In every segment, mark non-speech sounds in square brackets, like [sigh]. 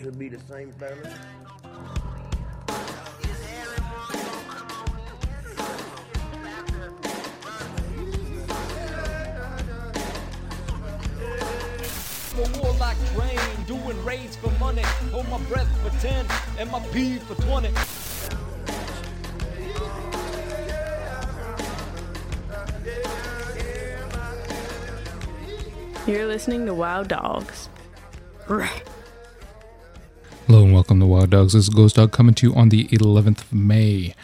Should be the same family. a war like doing raids for money. Hold my breath for 10 and my pee for 20. You're listening to Wild Dogs. Hello and welcome to Wild Dogs. This is Ghost Dog coming to you on the 11th of May.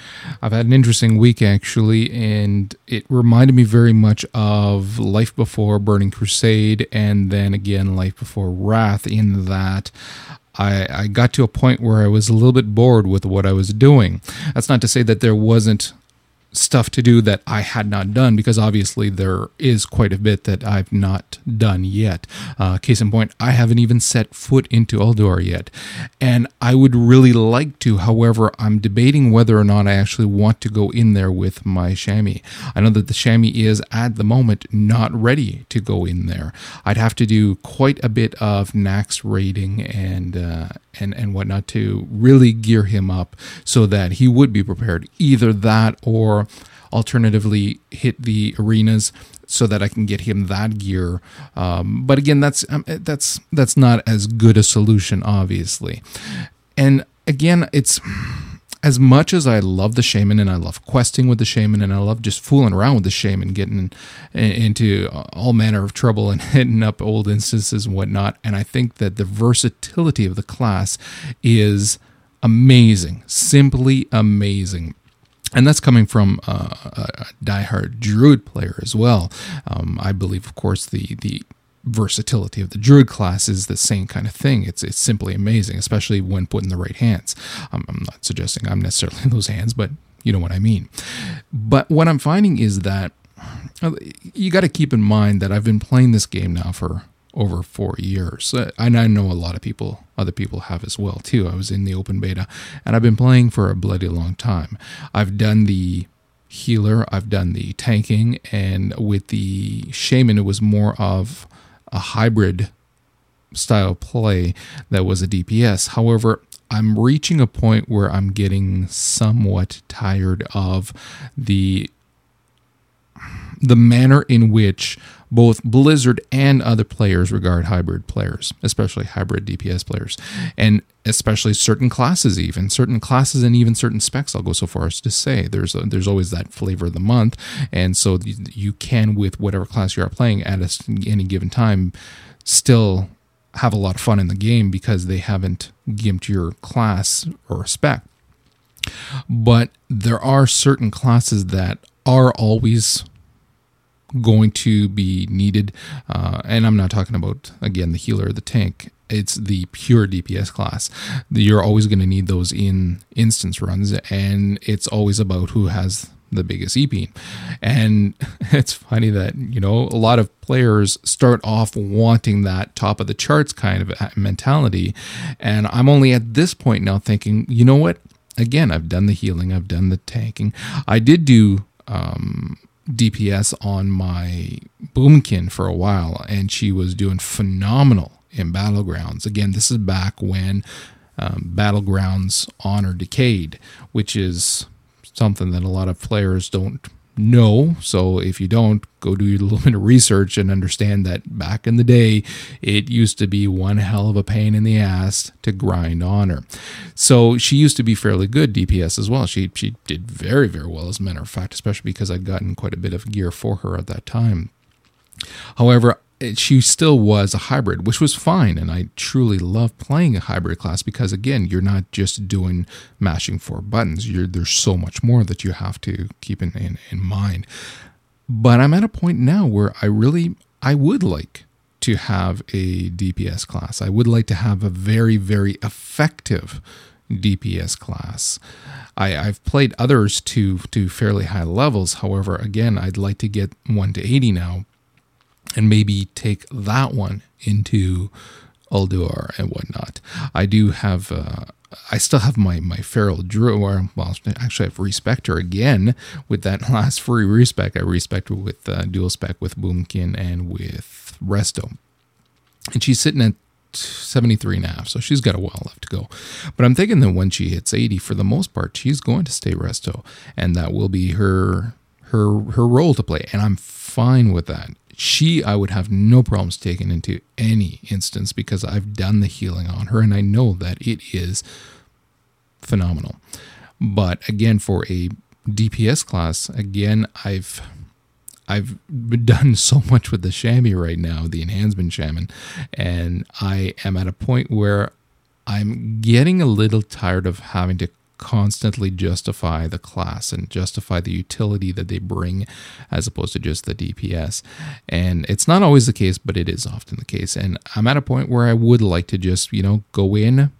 I've had an interesting week actually, and it reminded me very much of Life Before Burning Crusade and then again Life Before Wrath, in that I, I got to a point where I was a little bit bored with what I was doing. That's not to say that there wasn't stuff to do that I had not done because obviously there is quite a bit that I've not done yet. Uh, case in point, I haven't even set foot into Ulduar yet. And I would really like to, however, I'm debating whether or not I actually want to go in there with my shammy. I know that the shammy is at the moment not ready to go in there. I'd have to do quite a bit of Naxx raiding and, uh, and, and whatnot to really gear him up so that he would be prepared. Either that or alternatively hit the arenas so that I can get him that gear. Um, but again, that's um, that's that's not as good a solution, obviously. And again, it's as much as I love the shaman and I love questing with the shaman and I love just fooling around with the shaman, getting into all manner of trouble and [laughs] hitting up old instances and whatnot. And I think that the versatility of the class is amazing, simply amazing and that's coming from uh, a diehard druid player as well. Um, I believe, of course, the the versatility of the druid class is the same kind of thing. It's it's simply amazing, especially when put in the right hands. Um, I'm not suggesting I'm necessarily in those hands, but you know what I mean. But what I'm finding is that uh, you got to keep in mind that I've been playing this game now for over four years. Uh, and I know a lot of people, other people have as well too. I was in the open beta and I've been playing for a bloody long time. I've done the healer, I've done the tanking, and with the shaman, it was more of a hybrid style play that was a DPS. However, I'm reaching a point where I'm getting somewhat tired of the the manner in which both Blizzard and other players regard hybrid players, especially hybrid DPS players, and especially certain classes, even certain classes and even certain specs. I'll go so far as to say there's a, there's always that flavor of the month, and so you can with whatever class you are playing at any given time, still have a lot of fun in the game because they haven't gimped your class or spec. But there are certain classes that are always going to be needed. Uh, and I'm not talking about, again, the healer or the tank. It's the pure DPS class. You're always going to need those in instance runs, and it's always about who has the biggest EP. And [laughs] it's funny that, you know, a lot of players start off wanting that top of the charts kind of mentality. And I'm only at this point now thinking, you know what? Again, I've done the healing, I've done the tanking. I did do um, DPS on my Boomkin for a while, and she was doing phenomenal in Battlegrounds. Again, this is back when um, Battlegrounds Honor decayed, which is something that a lot of players don't no. So if you don't, go do a [laughs] little bit of research and understand that back in the day, it used to be one hell of a pain in the ass to grind honor. So she used to be fairly good DPS as well. She she did very very well as a matter of fact, especially because I'd gotten quite a bit of gear for her at that time. However, she still was a hybrid, which was fine. And I truly love playing a hybrid class because, again, you're not just doing mashing four buttons. You're, there's so much more that you have to keep in, in, in mind. But I'm at a point now where I really, I would like to have a DPS class. I would like to have a very, very effective DPS class. I, have played others to to fairly high levels. However, again, I'd like to get one to 80 now and maybe take that one into Ulduar and whatnot. I do have, uh, I still have my my Feral Druid, well, actually I have Respecter again with that [laughs] last free respec. I respecced with uh, dual spec with Boomkin and with Resto, and she's sitting at 73 and a half, so she's got a while left to go. But I'm thinking that when she hits 80, for the most part, she's going to stay resto, and that will be her her her role to play, and I'm fine with that. She, I would have no problems taking into any instance because I've done the healing on her, and I know that it is phenomenal. But again, for a DPS class, again, I've I've done [laughs] so much with the shammy right now, the enhancement shaman, and I am at a point where I'm getting a little tired of having to constantly justify the class and justify the utility that they bring as opposed to just the DPS. And it's not always the case, but it is often the case. And I'm at a point where I would like to just, you know, go in,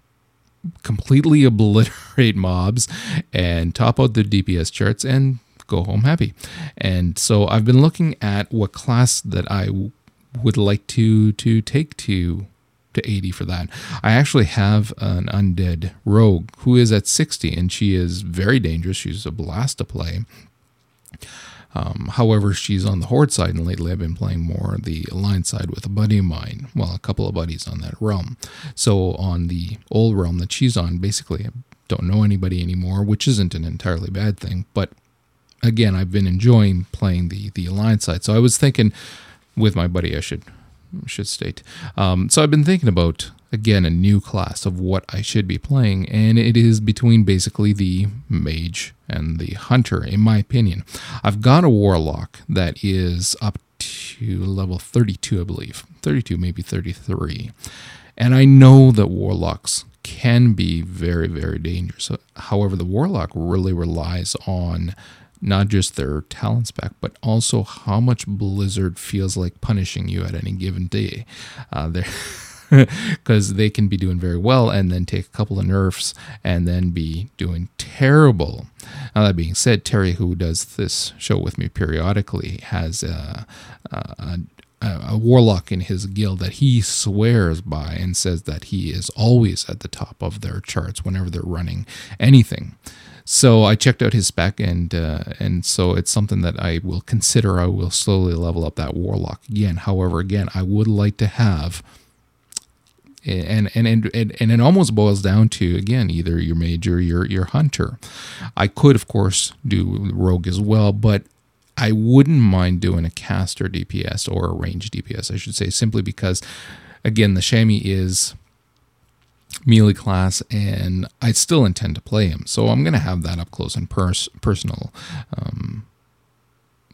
completely [laughs] obliterate mobs and top out the DPS charts and go home happy. And so I've been looking at what class that I would like to to take to to 80 for that. I actually have an undead rogue who is at 60 and she is very dangerous. She's a blast to play. Um, however, she's on the Horde side, and lately I've been playing more the Alliance side with a buddy of mine. Well, a couple of buddies on that realm. So on the old realm that she's on, basically, I don't know anybody anymore, which isn't an entirely bad thing. But again, I've been enjoying playing the the Alliance side. So I was thinking, with my buddy, I should should state. Um, so I've been thinking about again a new class of what I should be playing, and it is between basically the mage and the hunter, in my opinion. I've got a warlock that is up to level 32, I believe, 32, maybe 33, and I know that warlocks can be very, very dangerous. However, the warlock really relies on not just their talent spec, but also how much Blizzard feels like punishing you at any given day. Uh, because [laughs] they can be doing very well and then take a couple of nerfs and then be doing terrible. Now, that being said, Terry, who does this show with me periodically, has uh, uh, a, a, uh, a warlock in his guild that he swears by and says that he is always at the top of their charts whenever they're running anything. So I checked out his spec, and uh, and so it's something that I will consider. I will slowly level up that warlock again. However, again, I would like to have. And, and and and and it almost boils down to again either your major your your hunter. I could of course do rogue as well, but I wouldn't mind doing a caster DPS or a range DPS, I should say, simply because again the shammy is melee class, and I still intend to play him. So I'm going to have that up close and pers- personal um,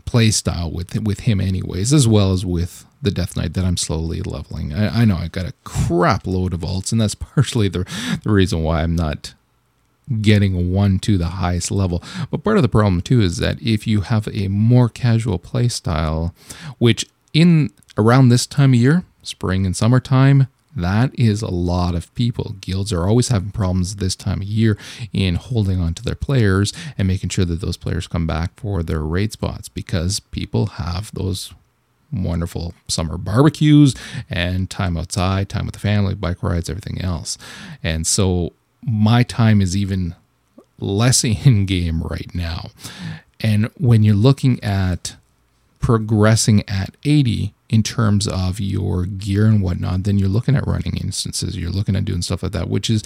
play style with with him, anyways, as well as with the Death Knight that I'm slowly leveling. I, I know I got a crap load of alts, and that's [laughs] partially the the reason why I'm not getting one to the highest level. But part of the problem too is that if you have a more casual play style, which in around this time of year, spring and summertime, that is a lot of people. Guilds are always having problems this time of year in holding on to their players and making sure that those players come back for their raid spots because people have those wonderful summer barbecues and time outside, time with the family, bike rides, everything else. And so my time is even less [laughs] in game right now. And when you're looking at progressing at 80, in terms of your gear and whatnot, then you're looking at running instances. You're looking at doing stuff like that, which is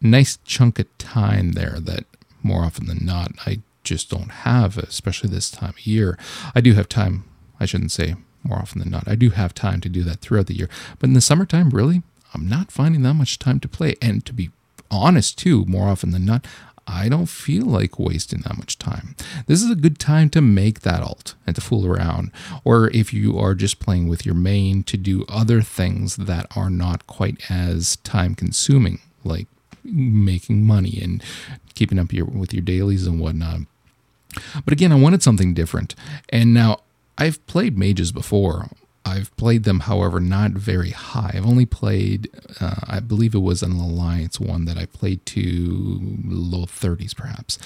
nice chunk of time there that more often than not I just don't have, especially this time of year. I do have time, I shouldn't say more often than not. I do have time to do that throughout the year. But in the summertime, really, I'm not finding that much time to play. And to be honest, too, more often than not, I don't feel like wasting that much time. This is a good time to make that alt and to fool around. Or if you are just playing with your main, to do other things that are not quite as time consuming, like making money and keeping up your, with your dailies and whatnot. But again, I wanted something different. And now I've played mages before I've played them, however, not very high. I've only played, uh, I believe it was an Alliance one that I played to low 30s perhaps.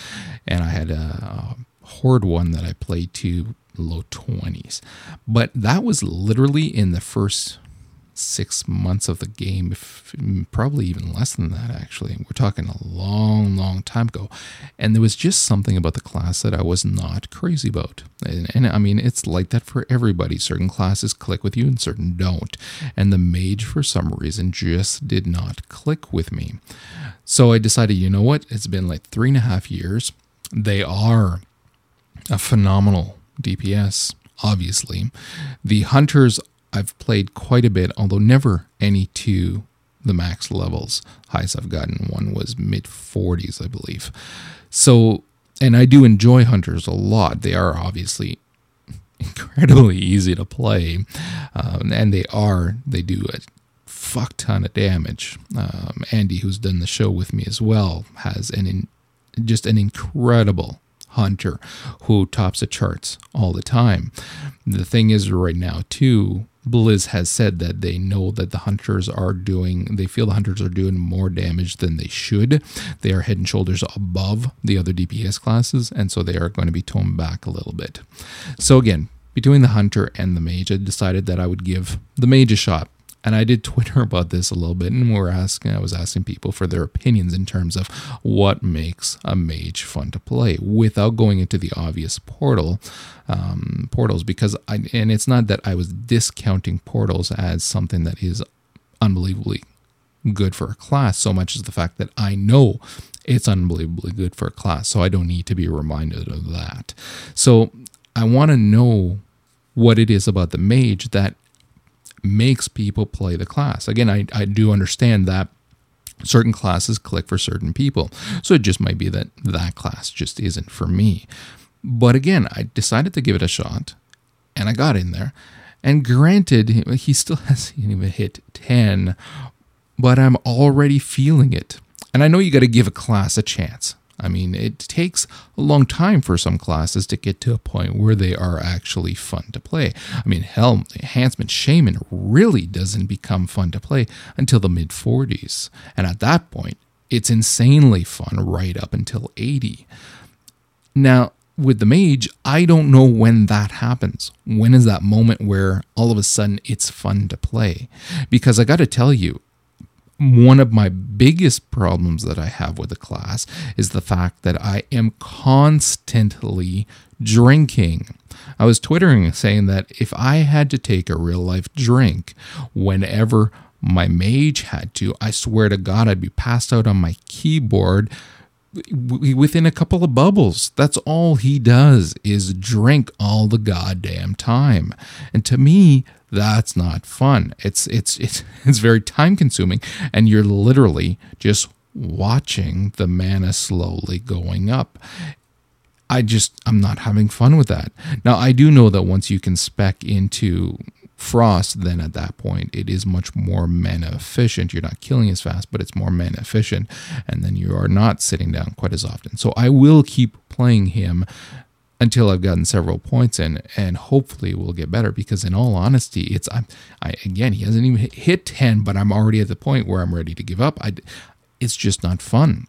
And I had a, a Horde one that I played to low 20s. But that was literally in the first six months of the game, if probably even less than that. Actually, we're talking a long, long time ago, and there was just something about the class that I was not crazy about. And, and I mean, it's like that for everybody. Certain classes click with you, and certain don't. And the mage, for some reason, just did not click with me. So I decided, you know what? It's been like three and a half years. They are a phenomenal DPS obviously. The hunters I've played quite a bit, although never any to the max levels. Highest I've gotten one was mid 40s, I believe. So, and I do enjoy hunters a lot. They are obviously [laughs] incredibly easy to play, um, and they are, they do a fuck ton of damage. Um, Andy, who's done the show with me as well, has an in, just an incredible hunter who tops the charts all the time. The thing is, right now, too, Blizz has said that they know that the hunters are doing, they feel the hunters are doing more damage than they should. They are head and shoulders above the other DPS classes, and so they are going to be toned back a little bit. So, again, between the hunter and the mage, I decided that I would give the mage a shot and I did [laughs] Twitter about this a little bit, and we are asking, I was asking people for their opinions in terms of what makes a mage fun to play without going into the obvious portal um, portals. Because I, and it's not that I was discounting portals as something that is unbelievably good for a class, so much as the fact that I know it's unbelievably good for a class, so I don't need to be reminded of that. So I want to know what it is about the mage that makes people play the class. Again, I, I do understand that certain classes click for certain people. So it just might be that that class just isn't for me. But again, I decided to give it a shot and I got in there. And granted, he still [laughs] hasn't even hit 10, but I'm already feeling it. And I know you got to give a class a chance. I mean, it takes a long time for some classes to get to a point where they are actually fun to play. I mean, hell, Enhancement Shaman really doesn't become fun to play until the mid 40s. And at that point, it's insanely fun right up until 80. Now, with the mage, I don't know when that happens. When is that moment where all of a sudden it's fun to play? Because I got to tell you, one of my biggest problems that I have with the class is the fact that I am constantly drinking. I was twittering saying that if I had to take a real life drink whenever my mage had to, I swear to God, I'd be passed out on my keyboard within a couple of bubbles. That's all he does is drink all the goddamn time. And to me, that's not fun. It's it's it's [laughs] it's very time consuming and you're literally just watching the mana slowly going up. I just I'm not having fun with that. Now I do know that once you can spec into frost, then at that point it is much more mana efficient. You're not killing as fast, but it's more mana efficient, and then you are not sitting down quite as often. So I will keep playing him until I've gotten several points in, and hopefully we'll get better. Because in all honesty, it's I, I again he hasn't even hit ten, but I'm already at the point where I'm ready to give up. I, it's just not fun.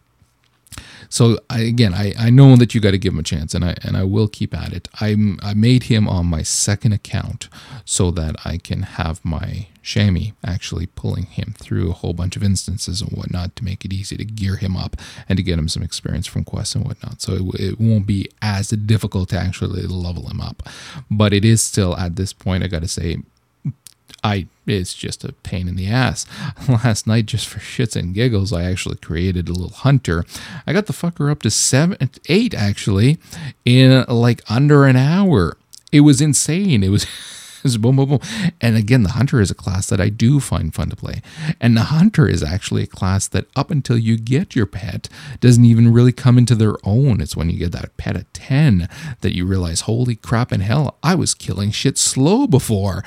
So I, again, I, I know that you got to give him a chance, and I and I will keep at it. I I made him on my second account so that I can have my shammy actually pulling him through a whole bunch of instances and whatnot to make it easy to gear him up and to get him some experience from quests and whatnot. So it, it won't be as difficult to actually level him up, but it is still at this point. I got to say I it's just a pain in the ass. [laughs] Last night, just for shits and giggles, I actually created a little hunter. I got the fucker up to seven, eight actually, in like under an hour. It was insane. [laughs] It was. boom, boom, boom. And again, the hunter is a class that I do find fun to play. And the hunter is actually a class that, up until you get your pet, doesn't even really come into their own. It's when you get that pet at 10 that you realize, holy crap in hell, I was killing shit slow before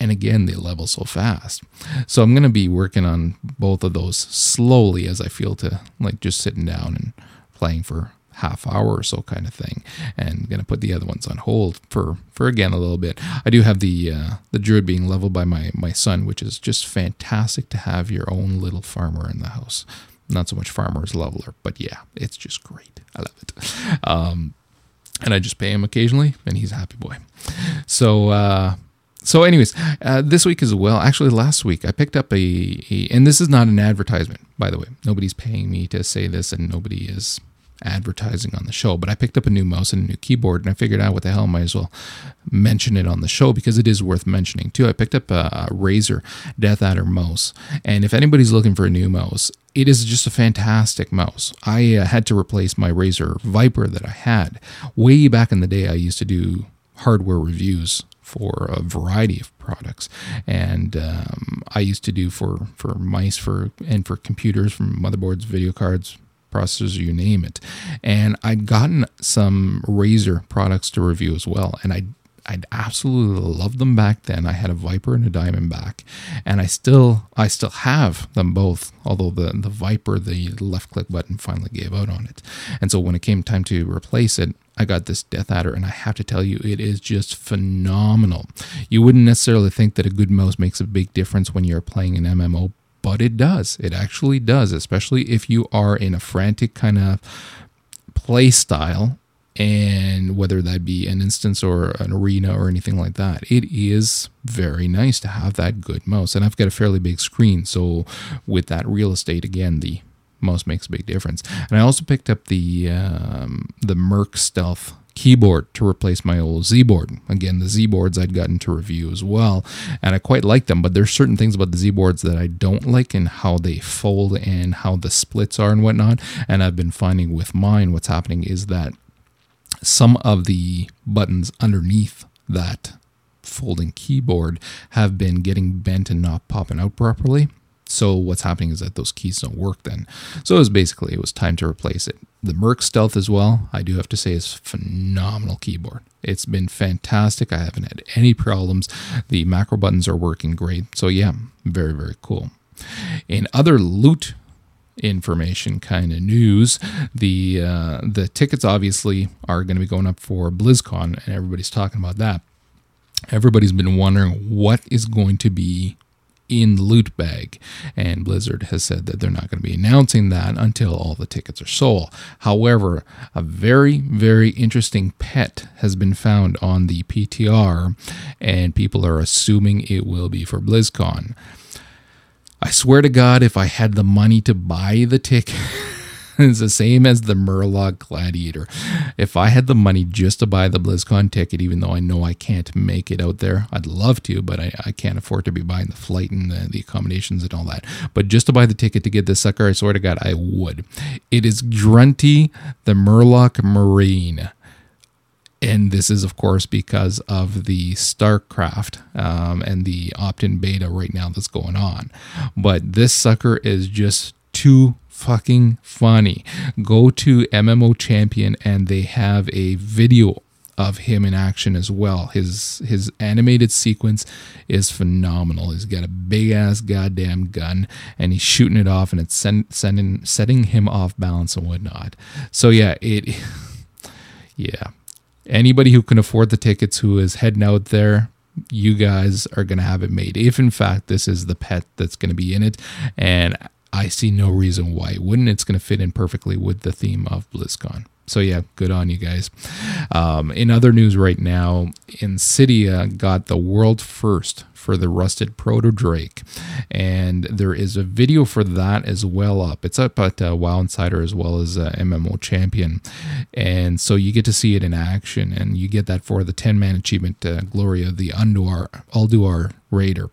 and again they level so fast. So i'm going to be working on both of those slowly as i feel to like just sitting down and playing for half hour or so kind of thing and going to put the other ones on hold for for again a little bit. I do have the uh, the druid being leveled by my my son which is just fantastic to have your own little farmer in the house. Not so much farmer as leveler but yeah it's just great. I love it. Um and i just pay him occasionally and he's a happy boy. So uh so, anyways, uh, this week as well, actually last week, I picked up a, a, and this is not an advertisement, by the way. Nobody's paying me to say this, and nobody is advertising on the show, but I picked up a new mouse and a new keyboard, and I figured out what the hell I might as well mention it on the show because it is worth mentioning too. I picked up a, a Razer Death Adder mouse, and if anybody's looking for a new mouse, it is just a fantastic mouse. I uh, had to replace my Razer Viper that I had way back in the day. I used to do hardware reviews for a variety of products, and um, I used to do for for mice for and for computers, from motherboards, video cards, processors, you name it. And I'd gotten some Razer products to review as well, and I I'd absolutely loved them back then. I had a Viper and a Diamondback, and I still I still have them both. Although the the Viper, the left click button finally gave out on it, and so when it came time to replace it, I got this Death Adder, and I have to tell you, it is just phenomenal. You wouldn't necessarily think that a good mouse makes a big difference when you're playing an MMO, but it does. It actually does, especially if you are in a frantic kind of play style and whether that be an instance or an arena or anything like that it is very nice to have that good mouse and i've got a fairly big screen so with that real estate again the mouse makes a big difference and i also picked up the um, the merc stealth keyboard to replace my old Zboard. Again, the Zboards I'd gotten to review as well, and I quite like them, but there's certain things about the Zboards that I don't like and how they fold and how the splits are and whatnot. And I've been finding with mine what's happening is that some of the buttons underneath that folding keyboard have been getting bent and not popping out properly. So what's happening is that those keys don't work then. So it was basically it was time to replace it. The Merc Stealth as well, I do have to say is phenomenal keyboard. It's been fantastic. I haven't had any problems. The macro buttons are working great. So yeah, very very cool. In other loot information kind of news. The uh, the tickets obviously are going to be going up for BlizzCon, and everybody's talking about that. Everybody's been wondering what is going to be in loot bag, and Blizzard has said that they're not going to be announcing that until all the tickets are sold. However, a very very interesting pet has been found on the PTR, and people are assuming it will be for BlizzCon. I swear to God, if I had the money to buy the ticket, [laughs] [laughs] it's the same as the Murloc Gladiator. If I had the money just to buy the BlizzCon ticket, even though I know I can't make it out there, I'd love to, but I, I can't afford to be buying the flight and the, the accommodations and all that. But just to buy the ticket to get this sucker, I swear to God, I would. It is Grunty, the Murloc Marine and this is of course because of the starcraft um, and the opt-in beta right now that's going on but this sucker is just too fucking funny. Go to mmo champion and they have a video of him in action as well. His his animated sequence is phenomenal. He's got a big ass goddamn gun and he's shooting it off and it's send, sending setting him off balance and whatnot. So yeah it [laughs] yeah. Anybody who can afford the tickets who is heading out there you guys are going to have it made. If in fact this is the pet that's going to be in it and i see no reason why it wouldn't. It's going to fit in perfectly with the theme of blizzcon. So yeah good on you guys. Um, in other news right now Ensidia got the world first for the rusted proto drake and there is a video for that as well up. It's up at uh, wow insider as well as uh, mmo champion. And so you get to see it in action and you get that for the 10 man achievement uh, glory of the Ulduar, Ulduar raider.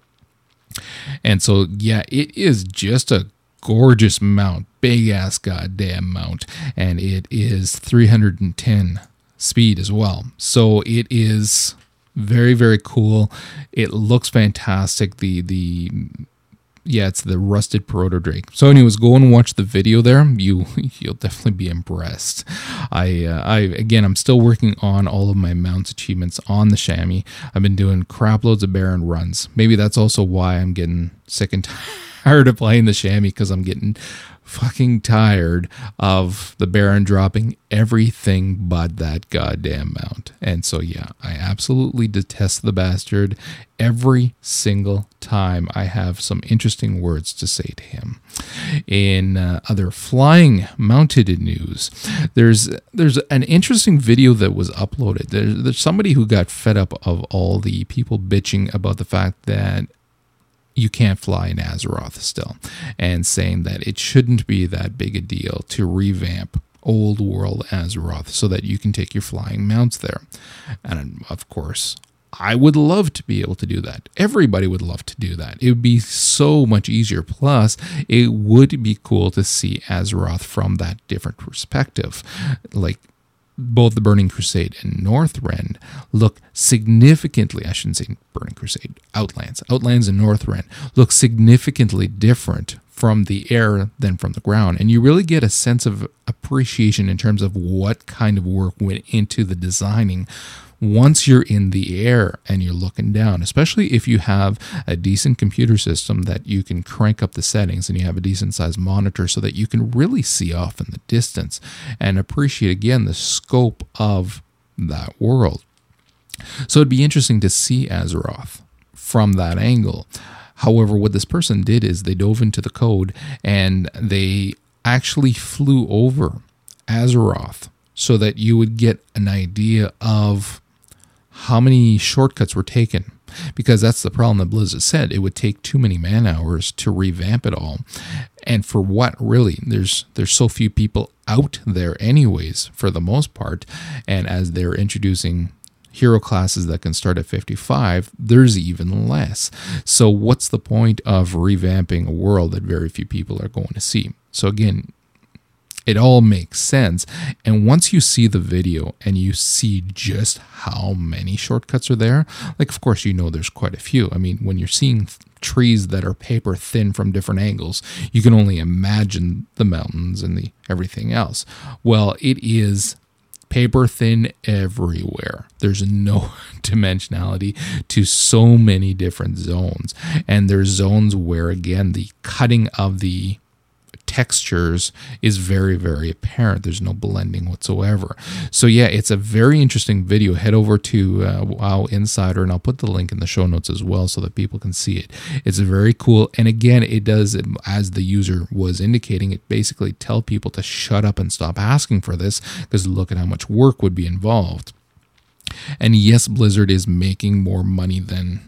And so yeah it is just a gorgeous mount big ass goddamn mount and it is 310 speed as well. So it is very very cool. It looks fantastic. The the yeah it's the rusted proto drake. So anyways go and watch the video there. You [laughs] you'll definitely be impressed. I uh, i again i'm still working on all of my mounts achievements on the shammy. I've been doing crap loads of baron runs. Maybe that's also why i'm getting sick and tired [laughs] tired of playing the shammy because I'm getting fucking tired of the Baron dropping everything but that goddamn mount. And so, yeah, I absolutely detest the bastard every single time I have some interesting words to say to him. In uh, other flying mounted news, there's there's an interesting video that was uploaded. There's, there's somebody who got fed up of all the people bitching about the fact that you can't fly in Azeroth still, and saying that it shouldn't be that big a deal to revamp old world Azeroth so that you can take your flying mounts there. And of course, I would love to be able to do that. Everybody would love to do that. It would be so much easier. Plus, it would be cool to see Azeroth from that different perspective. Like both the Burning Crusade and Northrend look significantly, I shouldn't say Burning Crusade, Outlands. Outlands and Northrend look significantly different from the air than from the ground. And you really get a sense of appreciation in terms of what kind of work went into the designing once you're in the air and you're looking down, especially if you have a decent computer system that you can crank up the settings and you have a decent sized monitor so that you can really see off in the distance and appreciate again the scope of that world. So it'd be interesting to see Azeroth from that angle. However, what this person did is they dove into the code and they actually flew over Azeroth so that you would get an idea of how many shortcuts were taken because that's the problem that Blizzard said. It would take too many man hours to revamp it all. And for what really? There's there's so few people out there anyways for the most part. And as they're introducing hero classes that can start at 55, there's even less. So what's the point of revamping a world that very few people are going to see? So again, it all makes sense. And once you see the video and you see just how many shortcuts are there, like, of course, you know there's quite a few. I mean, when you're seeing trees that are paper thin from different angles, you can only imagine the mountains and the everything else. Well, it is paper thin everywhere. There's no [laughs] dimensionality to so many different zones. And there's zones where, again, the cutting of the textures is very, very apparent. There's no blending whatsoever. So, yeah, it's a very interesting video. Head over to uh, WoW Insider, and I'll put the link in the show notes as well so that people can see it. It's very cool. And again, it does, as the user was indicating, it basically tell people to shut up and stop asking for this because look at how much work would be involved. And yes, Blizzard is making more money than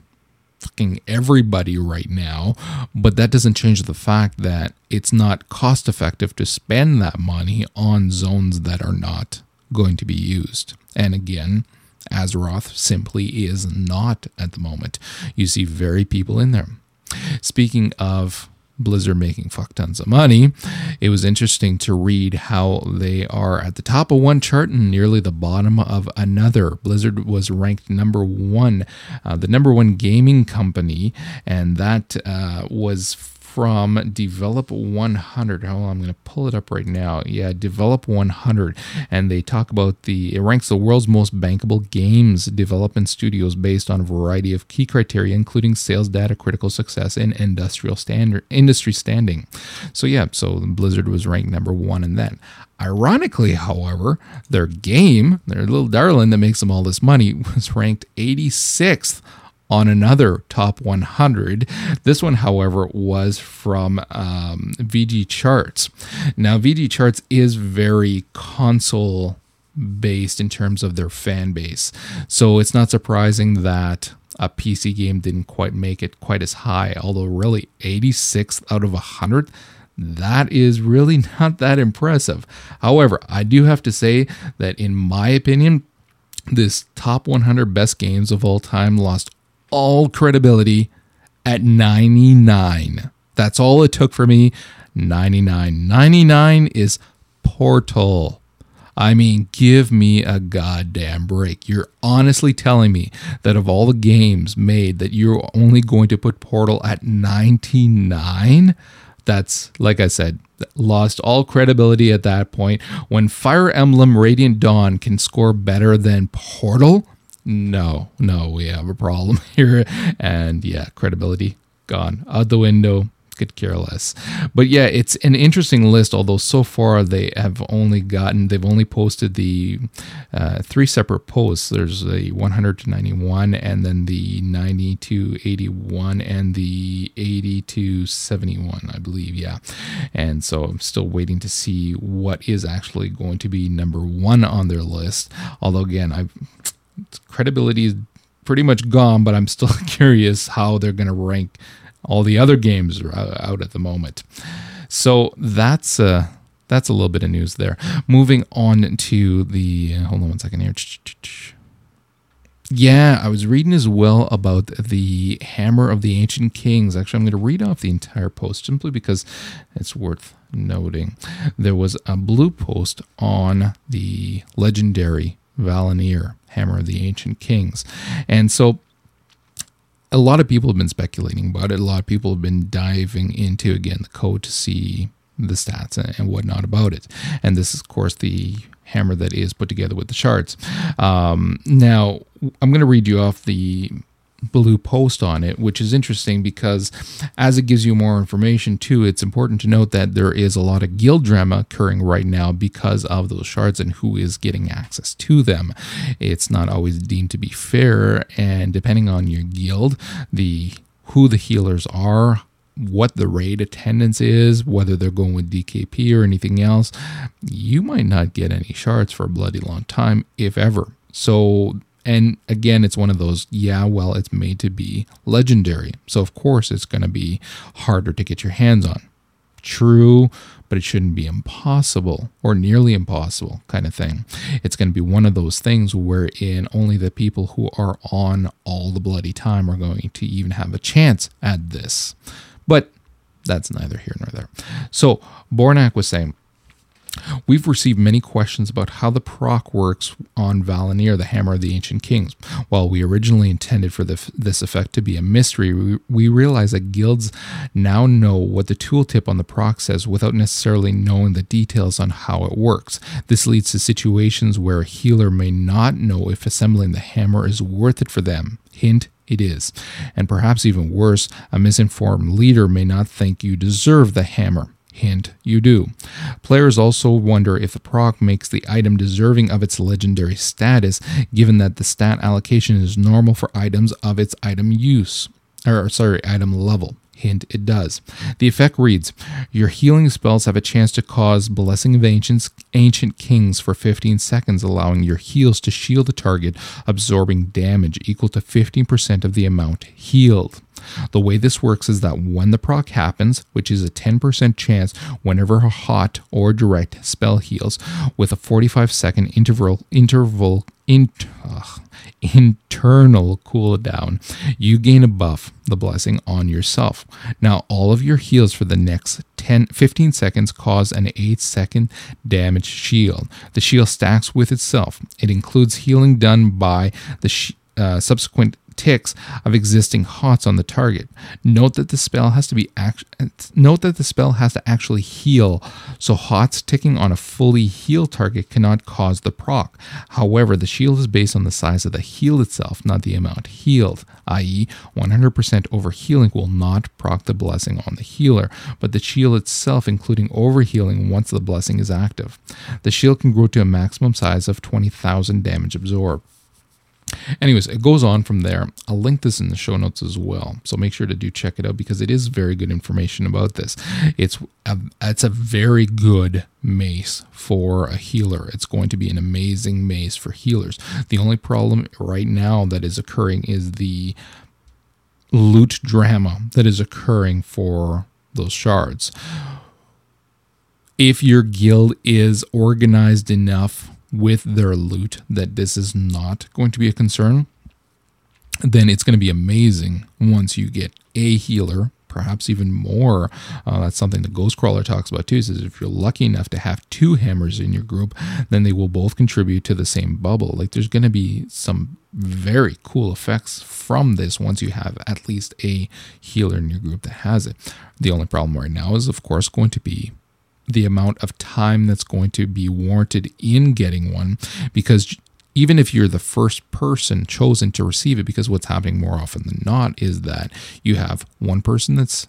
fucking everybody right now, but that doesn't change the fact that it's not cost effective to spend that money on zones that are not going to be used. And again, Azeroth simply is not at the moment. You see very people in there. Speaking of Blizzard making fuck tons of money, it was interesting to read how they are at the top of one chart and nearly the bottom of another. Blizzard was ranked number one, uh, the number one gaming company, and that uh, was from Develop 100. Oh, I'm going to pull it up right now. Yeah, Develop 100. And they talk about the, it ranks the world's most bankable games development studios based on a variety of key criteria, including sales data, critical success, and industrial standard, industry standing. So, yeah, so Blizzard was ranked number one in that. Ironically, however, their game, their little darling that makes them all this money, [laughs] was ranked 86th on another top 100. This one, however, was from um, VGChartz. Now, VGChartz is very console based in terms of their fan base. So it's not surprising that a PC game didn't quite make it quite as high, although really 86th out of 100 that is really [laughs] not that impressive. However, I do have to say that in my opinion, this top 100 best games of all time lost all credibility at 99. That's all it took for me. 99. 99 is Portal. I mean, give me a goddamn break. You're honestly telling me that of all the games made that you're only going to put Portal at 99? That's like I said, lost all credibility at that point. When Fire Emblem Radiant Dawn can score better than Portal, no, no, we have a problem [laughs] here. And yeah, credibility gone out the window could care less. But yeah, it's an interesting list. Although so far they have only gotten, they've only posted the uh, three separate posts. There's the 100 to 91, and then the 90 to 81, and the 80 to 71, I believe. Yeah, and so I'm still waiting to see what is actually going to be number one on their list. Although again, I've credibility is pretty much gone, but I'm still [laughs] curious how they're going to rank all the other games out at the moment. So that's uh, that's a little bit of news there. Moving on to the uh, hold on one second here. Yeah, I was reading as well about the Hammer of the Ancient Kings. Actually, I'm going to read off the entire post simply because it's worth noting. There was a blue post on the legendary Val'anyr, Hammer of the Ancient Kings. And so a lot of people have been speculating about it. A lot of people have been diving into, again, the code to see the stats and whatnot about it. And this is, of course, the hammer that is put together with the shards. Um, now, I'm going to read you off the blue post on it, which is interesting because as it gives you more information too, it's important to note that there is a lot of guild drama occurring right now because of those shards and who is getting access to them. It's not always deemed to be fair, and depending on your guild, the who the healers are, what the raid attendance is, whether they're going with DKP or anything else, you might not get any shards for a bloody long time, if ever. So and again, it's one of those, yeah, well, it's made to be legendary. So, of course, it's going to be harder to get your hands on. True, but it shouldn't be impossible or nearly impossible kind of thing. It's going to be one of those things wherein only the people who are on all the bloody time are going to even have a chance at this. But that's neither here nor there. So, Bornakk was saying, We've received many questions about how the proc works on Val'anyr, the Hammer of the Ancient Kings. While we originally intended for the, this effect to be a mystery, we, we realize that guilds now know what the tooltip on the proc says without necessarily knowing the details on how it works. This leads to situations where a healer may not know if assembling the hammer is worth it for them. Hint, it is. And perhaps even worse, a misinformed leader may not think you deserve the hammer. Hint, you do. Players also wonder if the proc makes the item deserving of its legendary status, given that the stat allocation is normal for items of its item use, or sorry, item level. Hint, it does. The effect reads Your healing spells have a chance to cause Blessing of Ancients, Ancient Kings for 15 seconds, allowing your heals to shield the target, absorbing damage equal to 15% of the amount healed. The way this works is that when the proc happens, which is a 10% chance whenever a hot or direct spell heals, with a 45 second interval interval in, ugh, internal cooldown, you gain a buff, the blessing, on yourself. Now, all of your heals for the next 10, 15 seconds cause an 8 second damage shield. The shield stacks with itself. It includes healing done by the sh- uh, subsequent ticks of existing hots on the target. Note that the spell has to be act- note that the spell has to actually heal, so hots ticking on a fully healed target cannot cause the proc. However, the shield is based on the size of the heal itself, not the amount healed, i.e., 100% overhealing will not proc the blessing on the healer, but the shield itself, including overhealing once the blessing is active. The shield can grow to a maximum size of 20,000 damage absorbed. Anyways, it goes on from there. I'll link this in the show notes as well. So make sure to do check it out because it is very good information about this. It's a, it's a very good mace for a healer. It's going to be an amazing mace for healers. The only problem right now that is occurring is the loot drama that is occurring for those shards. If your guild is organized enough with their loot that this is not going to be a concern, then it's going to be amazing once you get a healer, perhaps even more. Uh, that's something the Ghostcrawler talks about too. Says if you're lucky enough to have two hammers in your group, then they will both contribute to the same bubble. Like there's going to be some very cool effects from this once you have at least a healer in your group that has it. The only problem right now is, of course, going to be the amount of time that's going to be warranted in getting one because even if you're the first person chosen to receive it because what's happening more often than not is that you have one person that's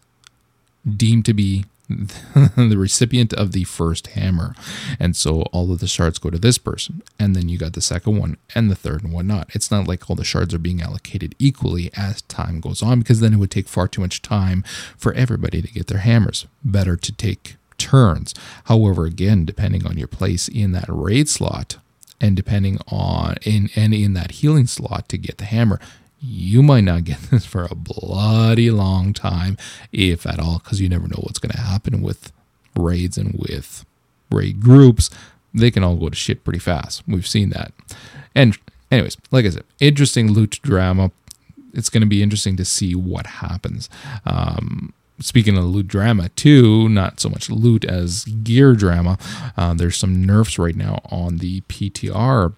deemed to be [laughs] the recipient of the first hammer. And so all of the shards go to this person. And then you got the second one and the third and whatnot. It's not like all the shards are being allocated equally as time goes on, because then it would take far too much time for everybody to get their hammers. Better to take turns. However, again, depending on your place in that raid slot and depending on in and in that healing slot to get the hammer, you might not get [laughs] this for a bloody long time, if at all, because you never know what's going to happen with raids and with raid groups. They can all go to shit pretty fast. We've seen that. And, anyways, like I said, interesting loot drama. It's going to be interesting to see what happens. Um, speaking of loot drama too not so much loot as gear drama uh, there's some nerfs right now on the ptr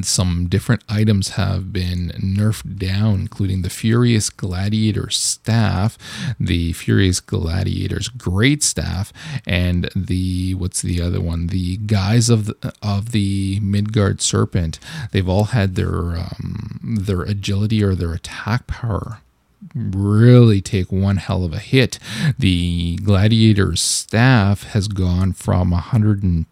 some different items have been nerfed down, including the Furious Gladiator staff, the Furious Gladiator's Great Staff, and the what's the other one? The guys of the, of the Midgard Serpent. They've all had their um, their agility or their attack power really take one hell of a hit. The Gladiator's staff has gone from 100 and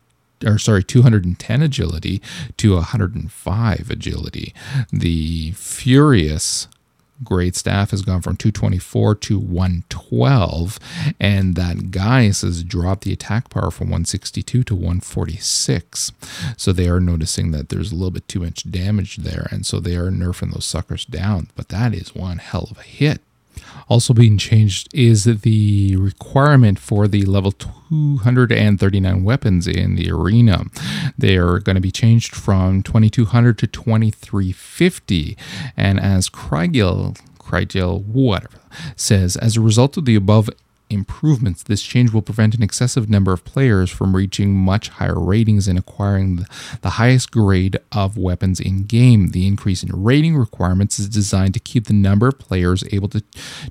or sorry, 210 agility to 105 agility. The Furious great staff has gone from 224 to 112 and that Gaius has dropped the attack power from 162 to 146 so they are noticing that there's a little bit too much damage there and so they are nerfing those suckers down but that is one hell of a hit also being changed is the requirement for the level 239 weapons in the arena. They are going to be changed from 2200 to 2350. And as Krygil, Krygil, whatever, says, as a result of the above improvements, this change will prevent an excessive number of players from reaching much higher ratings and acquiring the highest grade of weapons in game. The increase in rating requirements is designed to keep the number of players able to,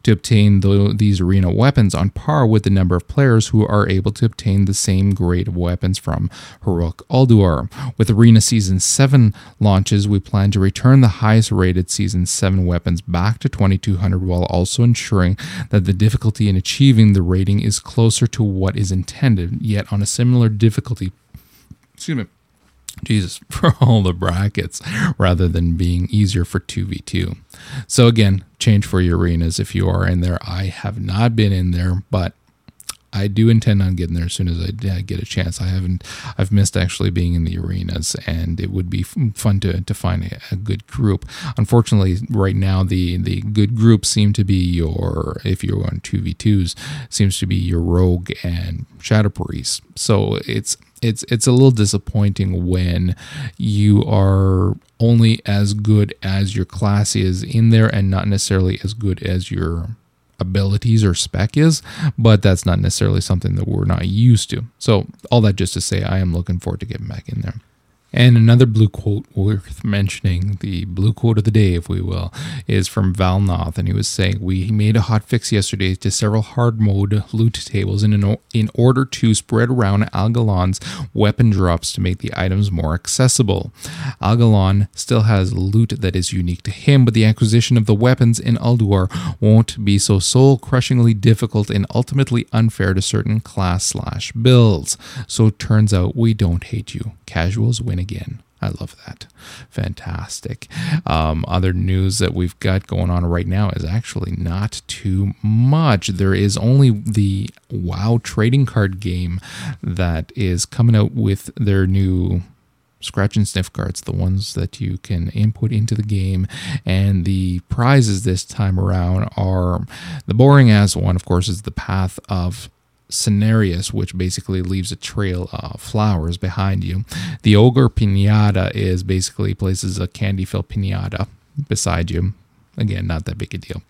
to obtain the, these arena weapons on par with the number of players who are able to obtain the same grade of weapons from Heroic Ulduar. With Arena Season 7 launches, we plan to return the highest rated Season 7 weapons back to 2200 while also ensuring that the difficulty in achieving the rating is closer to what is intended, yet on a similar difficulty. Excuse me. Jesus, [laughs] for all the brackets, rather than being easier for 2v2. So, again, change for your arenas if you are in there. I have not been in there, but I do intend on getting there as soon as I get a chance. I haven't, I've missed actually being in the arenas, and it would be fun to, to find a, a, good group. Unfortunately, right now the the good group seem to be your, if you're on two v twos, seems to be your rogue and shadow priest. So it's it's it's a little disappointing when you are only as good as your class is in there, and not necessarily as good as your abilities or spec is, but that's not necessarily something that we're not used to. So, all that just to say, I am looking forward to getting back in there. And another blue quote worth mentioning, the blue quote of the day, if we will, is from Valnoth. And he was saying, We made a hot fix yesterday to several hard mode loot tables in, in order to spread around Algalon's weapon drops to make the items more accessible. Algalon still has loot that is unique to him, but the acquisition of the weapons in Ulduar won't be so soul crushingly difficult and ultimately unfair to certain class slash builds. So turns out we don't hate you. Casuals win again. I love that. Fantastic. Um, other news that we've got going on right now is actually not too much. There is only the WoW trading card game that is coming out with their new scratch and sniff cards, the ones that you can input into the game. And the prizes this time around are the boring ass one, of course, is the Path of Cenarius, which basically leaves a trail of flowers behind you. The Ogre Pinata is basically places a candy filled pinata beside you. Again, not that big a deal.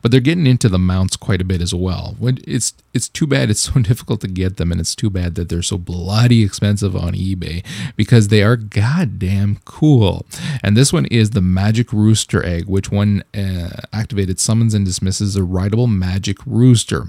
But they're getting into the mounts quite a bit as well. It's it's too bad it's [laughs] so difficult to get them, and it's too bad that they're so bloody expensive on eBay because they are goddamn cool. And this one is the Magic Rooster Egg, which when uh, activated summons and dismisses a rideable Magic Rooster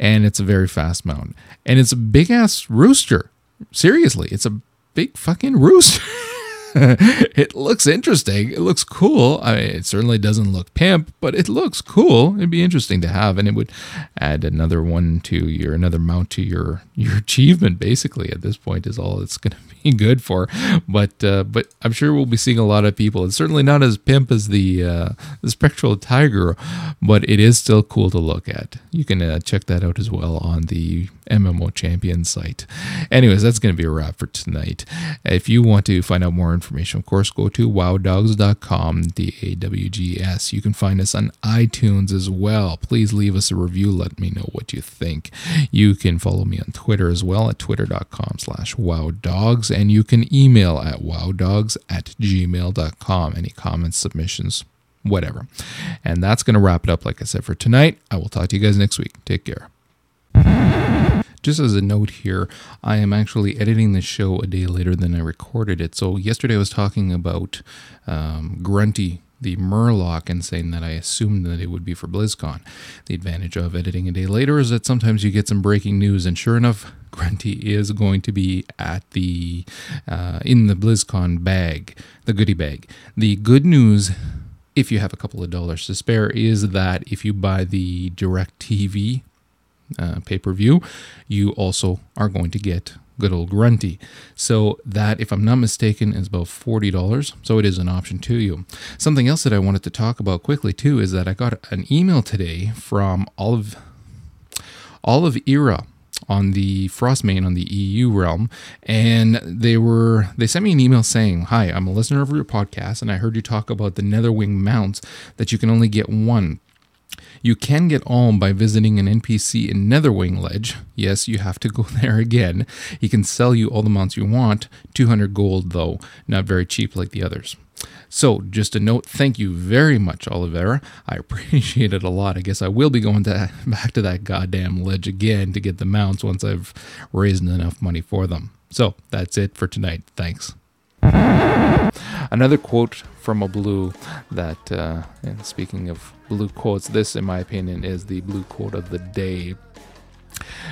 and it's a very fast mount. And it's a big ass rooster. Seriously, it's a big fucking rooster. [laughs] [laughs] it looks interesting. It looks cool. I mean, it certainly doesn't look pimp, but it looks cool. It'd be interesting to have, and it would add another one to your another mount to your your achievement. Basically, at this point, is all it's going to be [laughs] good for. But uh, but I'm sure we'll be seeing a lot of people. It's certainly not as pimp as the uh, the spectral tiger, but it is still cool to look at. You can uh, check that out as well on the MMO Champion site. Anyways, that's going to be a wrap for tonight. If you want to find out more information, of course, go to wowdawgs.com, D A W G S. You can find us on iTunes as well. Please leave us a review. Let me know what you think. You can follow me on Twitter as well at twitter.com slash wowdawgs, and you can email at wowdawgs at gmail.com. Any comments, submissions, whatever. And that's going to wrap it up, like I said, for tonight. I will talk to you guys next week. Take care. Just as a note here, I am actually editing the show a day later than I recorded it. So, yesterday I was talking about um, Grunty, the Murloc, and saying that I assumed that it would be for BlizzCon. The advantage of editing a day later is that sometimes you get some breaking news, and sure enough, Grunty is going to be at the uh, in the BlizzCon bag, the goodie bag. The good news if you have a couple of dollars to spare, is that if you buy the DirecTV uh, pay per view, you also are going to get good old Grunty. So that, if I'm not mistaken, is about forty dollars. So it is an option to you. Something else that I wanted to talk about quickly too is that I got an email today from Olive Oliveira on the Frostmane on the EU realm, and they were they sent me an email saying, "Hi, I'm a listener of your podcast, and I heard you talk about the Netherwing mounts that you can only get one." You can get Alm by visiting an NPC in Netherwing Ledge. Yes, you have to go [laughs] there again. He can sell you all the mounts you want, 200 gold though, not very cheap like the others. So, just a note, thank you very much, Oliveira. I [laughs] appreciate it a lot. I guess I will be going to, [laughs] back to that goddamn ledge again to get the mounts once I've raised enough money for them. So, that's it for tonight. Thanks. Another quote from a blue that, uh, and speaking of blue quotes, this, in my opinion, is the blue quote of the day.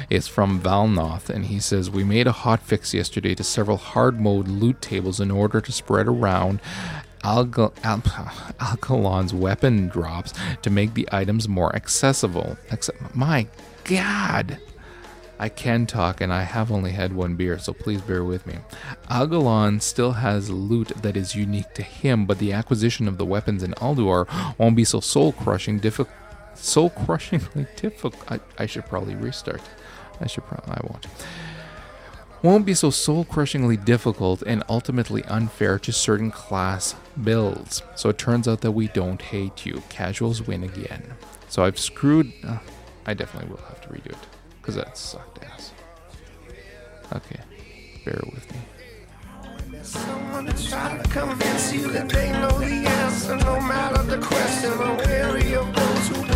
It's from Valnoth, and he says, We made a hot fix yesterday to several hard mode loot tables in order to spread around Algal- Al- [laughs] Alkalon's weapon drops to make the items more accessible. Except, my God! I can talk and I have only had one beer, so please bear with me. Agalon still has loot that is unique to him, but the acquisition of the weapons in Ulduar won't be so soul crushing difficult. Soul crushingly [laughs] difficult. I, I should probably restart. I should probably. I won't. Won't be so soul crushingly difficult and ultimately unfair to certain class builds. So it turns out that we don't hate you. Casuals win again. So I've screwed. Uh, I definitely will have to redo it because that sucked ass. Okay, bear with me. Someone to try to convince you that they know the answer, no matter the question. Who